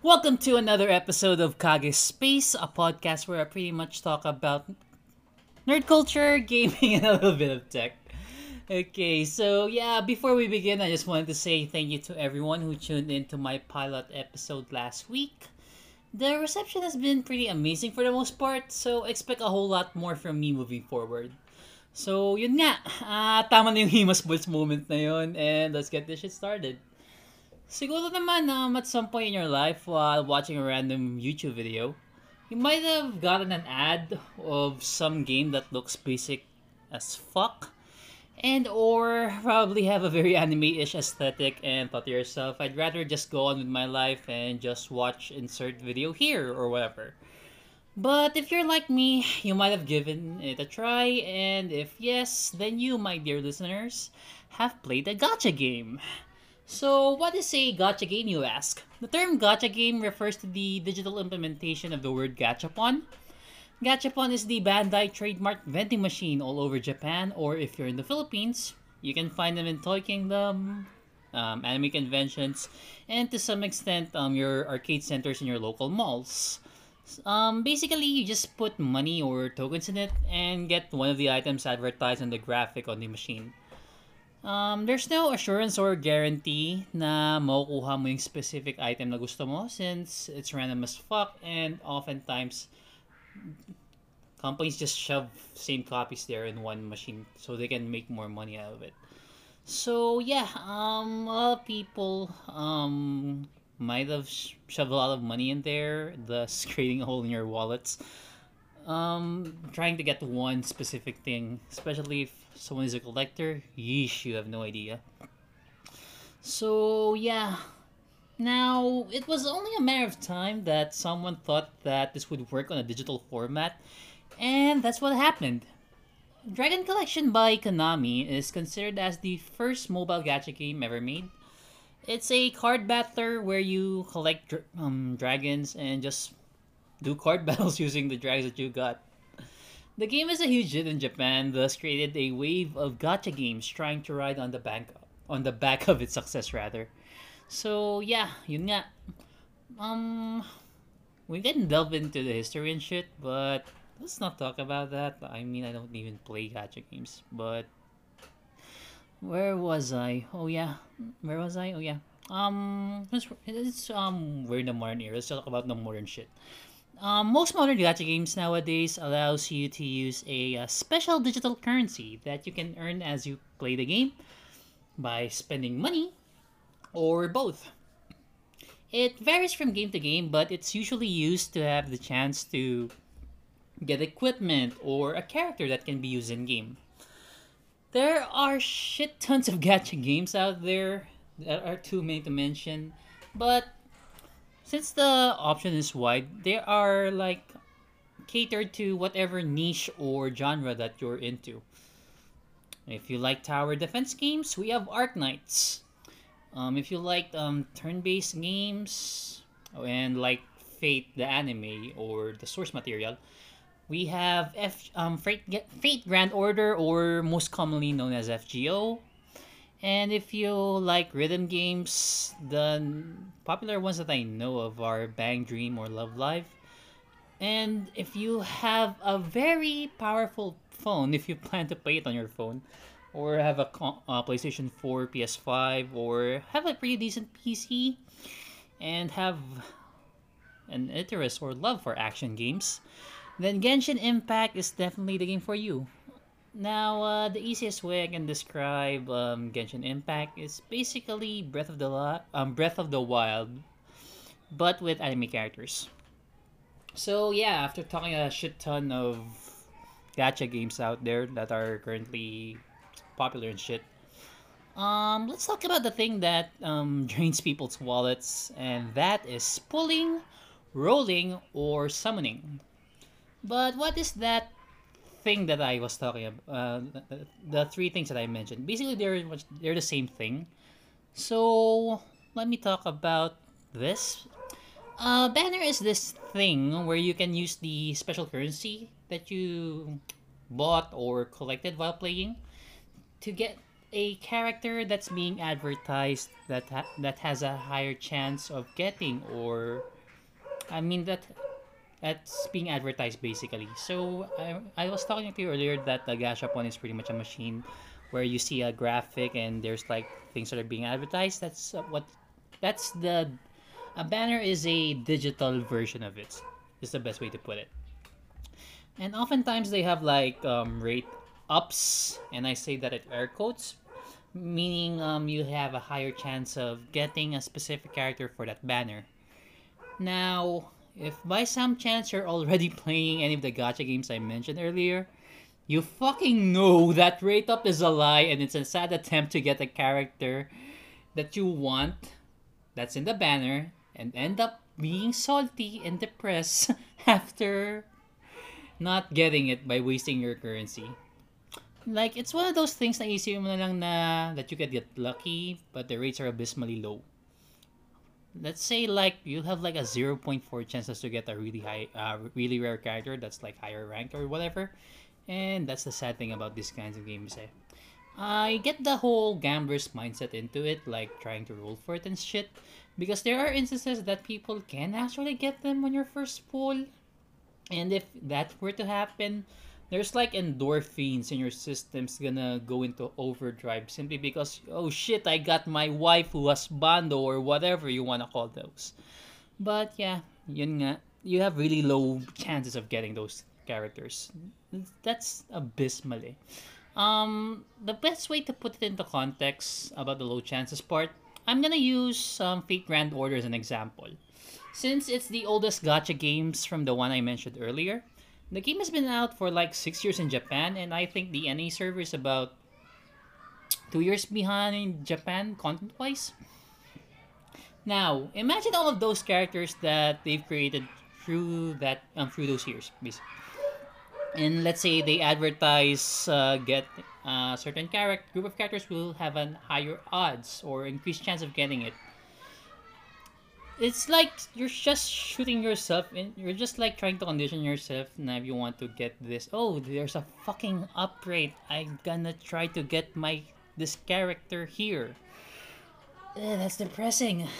Welcome to another episode of Kage Space, a podcast where I pretty much talk about nerd culture, gaming, and a little bit of tech. Okay, so yeah, before we begin, I just wanted to say thank you to everyone who tuned in to my pilot episode last week. The reception has been pretty amazing for the most part, so expect a whole lot more from me moving forward. So, yun nga, ah, tama na yung Himas Bulls moment na yun, and let's get this shit started. Siguro naman um, at some point in your life while watching a random YouTube video, you might have gotten an ad of some game that looks basic as fuck and or probably have a very anime-ish aesthetic and thought to yourself, I'd rather just go on with my life and just watch insert video here or whatever. But if you're like me, you might have given it a try, and if yes, then you, my dear listeners, have played a gacha game. So, what is a gacha game, you ask? The term gacha game refers to the digital implementation of the word gachapon. Gachapon is the Bandai trademark vending machine all over Japan, or if you're in the Philippines, you can find them in Toy Kingdom, um, anime conventions, and to some extent, um, your arcade centers and your local malls. Um, basically, you just put money or tokens in it and get one of the items advertised on the graphic on the machine. Um, there's no assurance or guarantee na makukuha mo yung specific item na gusto mo since it's random as fuck and oftentimes companies just shove same copies there in one machine so they can make more money out of it. So yeah, um, a lot of people um might have sh- shoved a lot of money in there, thus creating a hole in your wallets. Um, trying to get one specific thing, especially if someone is a collector, yeesh, you have no idea. So yeah, now it was only a matter of time that someone thought that this would work on a digital format, and that's what happened. Dragon Collection by Konami is considered as the first mobile gacha game ever made. It's a card battler where you collect um, dragons and just do card battles using the dragons that you got. The game is a huge hit in Japan, thus created a wave of gacha games trying to ride on the bank on the back of its success rather. So yeah, yun nga. Um we can delve into the history and shit, but let's not talk about that. I mean I don't even play gacha games, but where was I? Oh yeah, where was I? Oh yeah. Um, it's, it's um we're in the modern era. Let's talk about the modern shit. Um, most modern gacha games nowadays allows you to use a, uh special digital currency that you can earn as you play the game by spending money or both. It varies from game to game, but it's usually used to have the chance to get equipment or a character that can be used in game. There are shit tons of gacha games out there that are too many to mention, but since the option is wide, they are like catered to whatever niche or genre that you're into. If you like tower defense games, we have Arknights. Um, if you like um, turn-based games and like Fate the anime or the source material, we have F um Fate, Fate Grand Order or most commonly known as FGO. And if you like rhythm games, the popular ones that I know of are Bang Dream or Love Live. And if you have a very powerful phone, if you plan to play it on your phone, or have a co- uh, PlayStation 4, PS5, or have a pretty decent PC, and have an interest or love for action games, then Genshin Impact is definitely the game for you. Now, uh, the easiest way I can describe um, Genshin Impact is basically Breath of the La- um, Breath of the Wild, but with anime characters. So yeah, after talking a shit ton of gacha games out there that are currently popular and shit, um, let's talk about the thing that um, drains people's wallets, and that is pulling, rolling, or summoning. But what is that thing that I was talking about? Uh, the, three things that I mentioned. Basically, they're much, they're the same thing. So let me talk about this. Uh, banner is this thing where you can use the special currency that you bought or collected while playing to get a character that's being advertised that ha- that has a higher chance of getting or I mean that that's being advertised basically. So I, I was talking to you earlier that the Gashapon is pretty much a machine where you see a graphic and there's like things that are being advertised. That's what that's the a banner is a digital version of it. Is the best way to put it. And oftentimes they have like um, rate ups, and I say that at air quotes, meaning um, you have a higher chance of getting a specific character for that banner. Now, if by some chance you're already playing any of the gacha games I mentioned earlier, you fucking know that rate up is a lie and it's a sad attempt to get a character that you want that's in the banner and end up being salty and depressed after not getting it by wasting your currency. Like, it's one of those things na isipin mo na lang na that you could get lucky, but the rates are abysmally low. Let's say, like, you have like a 0.4 chances to get a really high, uh, really rare character that's like higher rank or whatever. And that's the sad thing about these kinds of games, eh. I get the whole gambler's mindset into it, like trying to roll for it and shit. Because there are instances that people can actually get them on your first pull. And if that were to happen, there's like endorphins in your system's gonna go into overdrive simply because oh shit I got my wife who was bando or whatever you wanna call those. But yeah, yun nga, you have really low chances of getting those characters. That's abysmal eh. Um, the best way to put it into context about the low chances part, I'm gonna use um, Fate Grand Order as an example. Since it's the oldest gacha games from the one I mentioned earlier, the game has been out for like six years in Japan, and I think the NA server is about two years behind Japan content wise. Now, imagine all of those characters that they've created through that um, through those years, basically. And let's say they advertise uh, get a uh, certain character group of characters will have an higher odds or increased chance of getting it it's like you're just shooting yourself in you're just like trying to condition yourself now if you want to get this oh there's a fucking upgrade. I'm gonna try to get my this character here. Eh, that's depressing.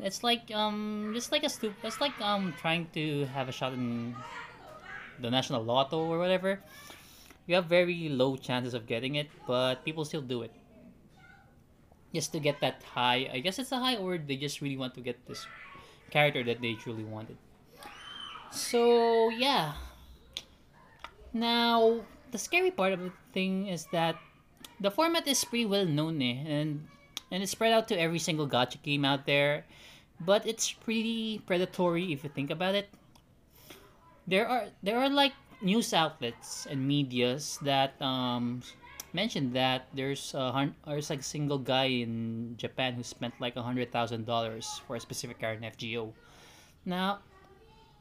It's like um just like a stupid it's like um trying to have a shot in the national lotto or whatever. You have very low chances of getting it but people still do it just to get that high. I guess it's a high, or they just really want to get this character that they truly wanted. So yeah. Now the scary part of the thing is that the format is pretty well known eh, and and it's spread out to every single gacha game out there, but it's pretty predatory if you think about it. There are there are like news outlets and medias that um mentioned that there's a there's like a single guy in Japan who spent like a hundred thousand dollars for a specific car in FGO. Now,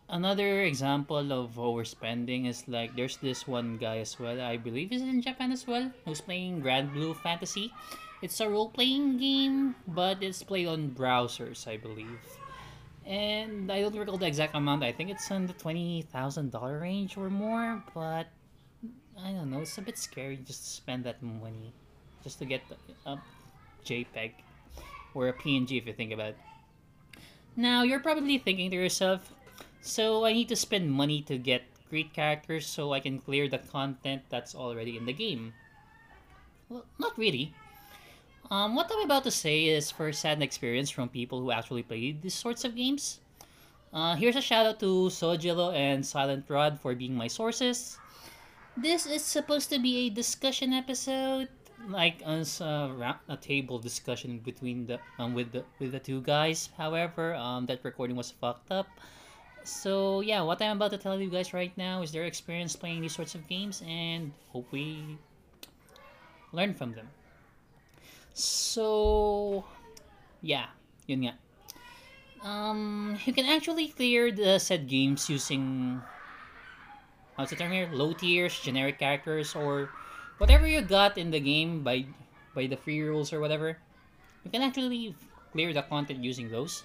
another example of overspending is like there's this one guy as well. I believe is in Japan as well who's playing Granblue Fantasy. It's a role playing game, but it's played on browsers, I believe. And I don't recall the exact amount. I think it's in the twenty thousand dollar range or more. But I don't know. It's a bit scary just to spend that money just to get a JPEG or a PNG if you think about it. Now you're probably thinking to yourself, so I need to spend money to get great characters so I can clear the content that's already in the game. Well, not really. Um, what I'm about to say is first-hand experience from people who actually play these sorts of games. Uh, here's a shout out to Sojiro and Silent Rod for being my sources. This is supposed to be a discussion episode, like uh, a table discussion between the um, with the with the two guys. However, um, that recording was fucked up. So yeah, what I'm about to tell you guys right now is their experience playing these sorts of games, and hope we learn from them. So yeah, yun nga. Um, you can actually clear the said games using what's the term here? Low tiers, generic characters, or whatever you got in the game by by the free rules or whatever. You can actually clear the content using those.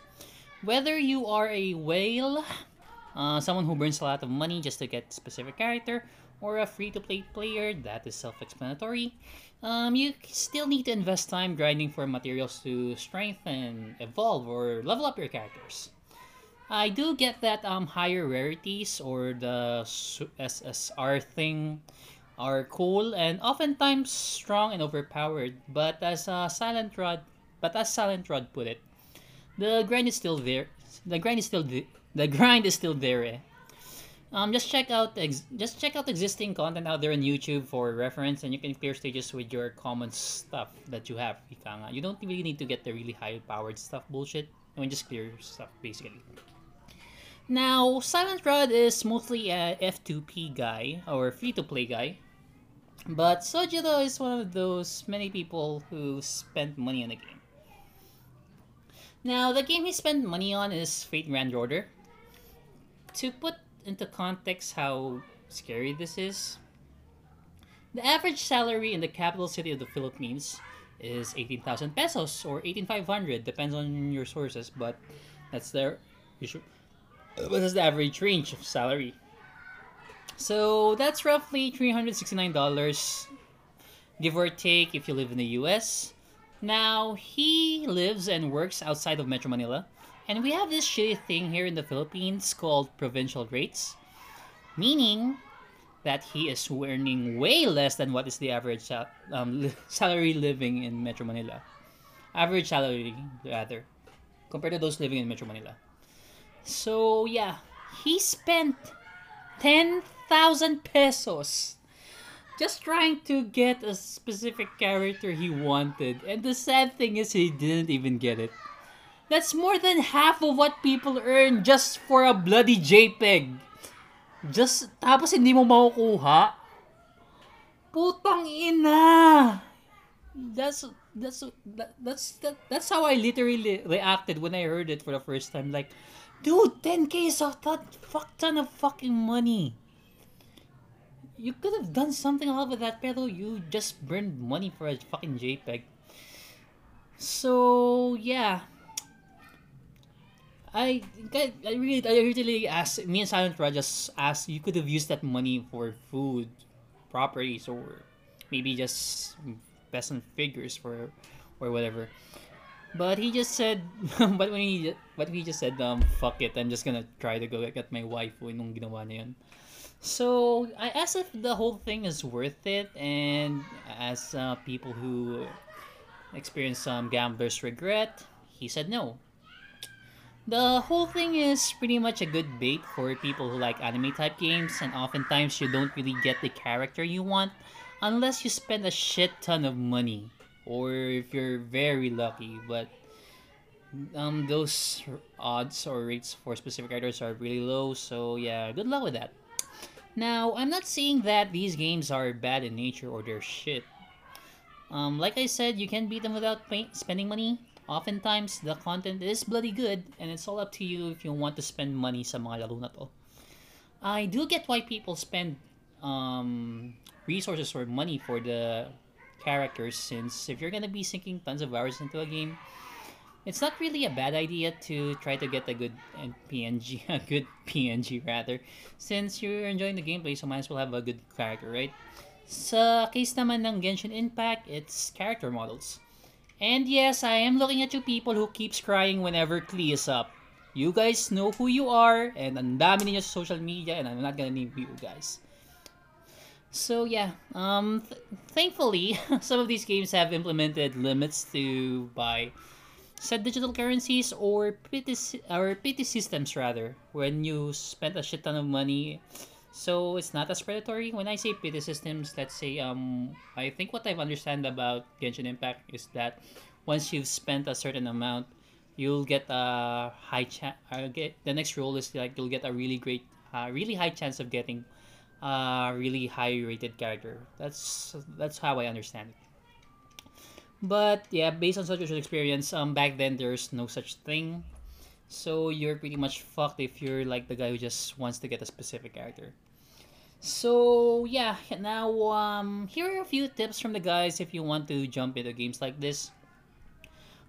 Whether you are a whale, uh, someone who burns a lot of money just to get specific character, or a free-to-play player, that is self-explanatory. Um, you still need to invest time grinding for materials to strengthen, evolve, or level up your characters. I do get that um, higher rarities or the SSR thing are cool and oftentimes strong and overpowered, but as uh, Silent Rod, but as Silent Rod put it, the grind is still there. The grind is still the, the grind is still there. Eh? Um, just check out just check out existing content out there on YouTube for reference, and you can clear stages with your common stuff that you have. You don't really need to get the really high powered stuff bullshit. I mean, just clear stuff basically. Now, Silent Rod is mostly a F2P guy or free to play guy, but Sojiro is one of those many people who spend money on the game. Now, the game he spent money on is Fate Grand Order. To put into context how scary this is, the average salary in the capital city of the Philippines is 18,000 pesos or 18,500 depends on your sources but that's their usual what is the average range of salary so that's roughly $369 give or take if you live in the US now he lives and works outside of Metro Manila and we have this shitty thing here in the Philippines called provincial rates, meaning that he is earning way less than what is the average um, salary living in Metro Manila. Average salary, rather, compared to those living in Metro Manila. So, yeah, he spent 10,000 pesos just trying to get a specific character he wanted. And the sad thing is, he didn't even get it. That's more than half of what people earn just for a bloody JPEG. Just, tapos hindi mo makukuha. Putang ina! That's, that's, that, that's, that, that's how I literally reacted when I heard it for the first time. Like, dude, 10k is a fuck ton of fucking money. You could have done something out of that, pero you just burned money for a fucking JPEG. So, yeah. I, I really, I really asked, me and Silent Rod just asked, you could have used that money for food, properties, or maybe just peasant figures for, or whatever. But he just said, but when he, but he just said, um, fuck it, I'm just gonna try to go get my wife nung ginawa. So, I asked if the whole thing is worth it, and as uh, people who experience some gambler's regret, he said no. The whole thing is pretty much a good bait for people who like anime type games, and oftentimes you don't really get the character you want unless you spend a shit ton of money, or if you're very lucky. But um, those odds or rates for specific characters are really low, so yeah, good luck with that. Now, I'm not saying that these games are bad in nature or they're shit. Um, like I said, you can beat them without pay- spending money, oftentimes the content is bloody good and it's all up to you if you want to spend money sa mga laro na to. I do get why people spend um, resources or money for the characters since if you're gonna be sinking tons of hours into a game, it's not really a bad idea to try to get a good PNG, a good PNG rather, since you're enjoying the gameplay, so might as well have a good character, right? Sa case naman ng Genshin Impact, it's character models. And yes, I am looking at you people who keeps crying whenever Klee is up. You guys know who you are, and ang dami ninyo sa social media, and I'm not gonna name you guys. So yeah, um, th- thankfully, some of these games have implemented limits to buy set digital currencies or pity, or pity systems rather. When you spend a shit ton of money so it's not as predatory. When I say pity systems, let's say um I think what I've understand about Genshin Impact is that once you've spent a certain amount, you'll get a high chance. Uh, get the next roll is like you'll get a really great, uh, really high chance of getting really high rated character. That's that's how I understand it. But yeah, based on social experience, um, back then there's no such thing. So you're pretty much fucked if you're like the guy who just wants to get a specific character. So yeah, now um, here are a few tips from the guys if you want to jump into games like this.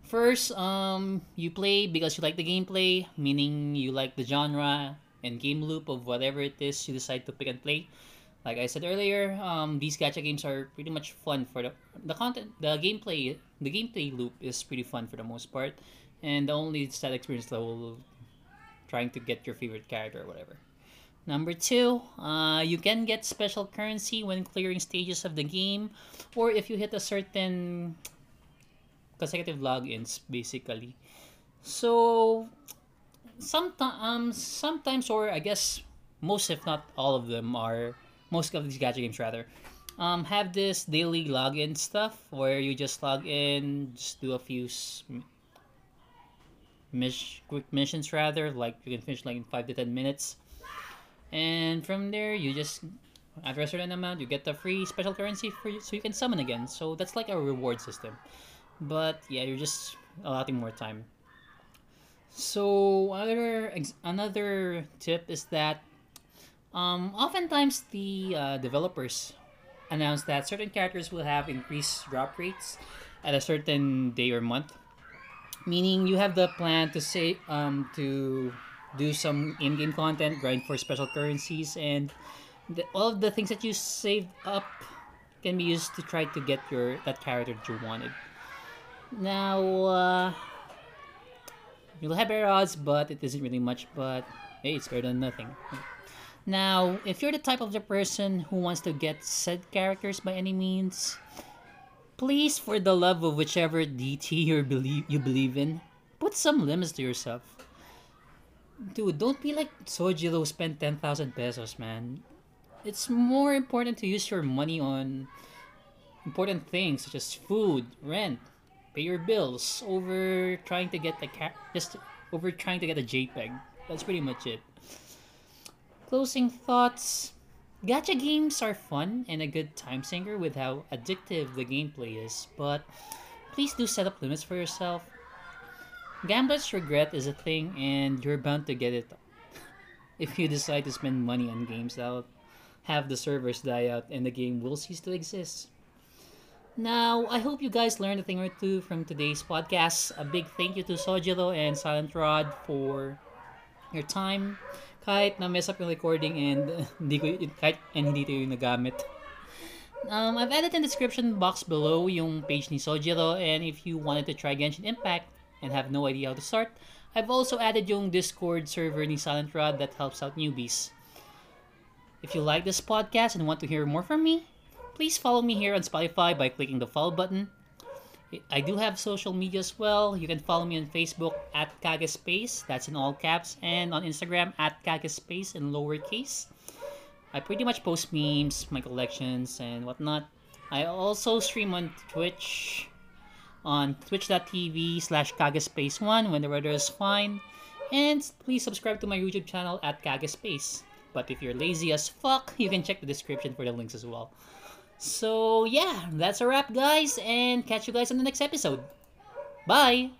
First, um, you play because you like the gameplay, meaning you like the genre and game loop of whatever it is you decide to pick and play. Like I said earlier, um, these gacha games are pretty much fun for the the content, the gameplay, the gameplay loop is pretty fun for the most part, and the only sad experience level trying to get your favorite character or whatever. Number two, uh, you can get special currency when clearing stages of the game, or if you hit a certain consecutive logins, basically. So, sometimes, um, sometimes, or I guess most, if not all of them, are most of these gacha games rather um, have this daily login stuff where you just log in, just do a few mish- quick missions rather, like you can finish like in five to ten minutes, and from there you just after a certain amount you get the free special currency for you, so you can summon again. So that's like a reward system, but yeah, you're just allotting more time. So another another tip is that um, oftentimes, the uh, developers announce that certain characters will have increased drop rates at a certain day or month. Meaning, you have the plan to say um, to do some in-game content, grind for special currencies, and the, all of the things that you saved up can be used to try to get your that character that you wanted. Now, uh, you'll have better odds, but it isn't really much. But hey, it's better than nothing. Now, if you're the type of the person who wants to get said characters by any means, please, for the love of whichever DT you believe you believe in, put some limits to yourself. Dude, don't be like Sojiro spent 10,000 pesos, man. It's more important to use your money on important things such as food, rent, pay your bills over trying to get the cat just over trying to get a JPEG. That's pretty much it closing thoughts. Gacha games are fun and a good time sinker with how addictive the gameplay is, but please do set up limits for yourself. Gambler's regret is a thing and you're bound to get it if you decide to spend money on games that'll have the servers die out and the game will cease to exist. Now, I hope you guys learned a thing or two from today's podcast. A big thank you to Sojiro and Silent Rod for your time kahit na mess up yung recording and hindi ko kahit and hindi ito yung nagamit. Um, I've added in the description box below yung page ni Sojiro and if you wanted to try Genshin Impact and have no idea how to start, I've also added yung Discord server ni Silent Rod that helps out newbies. If you like this podcast and want to hear more from me, please follow me here on Spotify by clicking the follow button I do have social media as well. You can follow me on Facebook at Kagespace, that's in all caps, and on Instagram at Kagespace in lowercase. I pretty much post memes, my collections, and whatnot. I also stream on Twitch on twitch.tv slash kagespace1 when the weather is fine. And please subscribe to my YouTube channel at Kagespace. But if you're lazy as fuck, you can check the description for the links as well. So, yeah, that's a wrap, guys, and catch you guys on the next episode. Bye!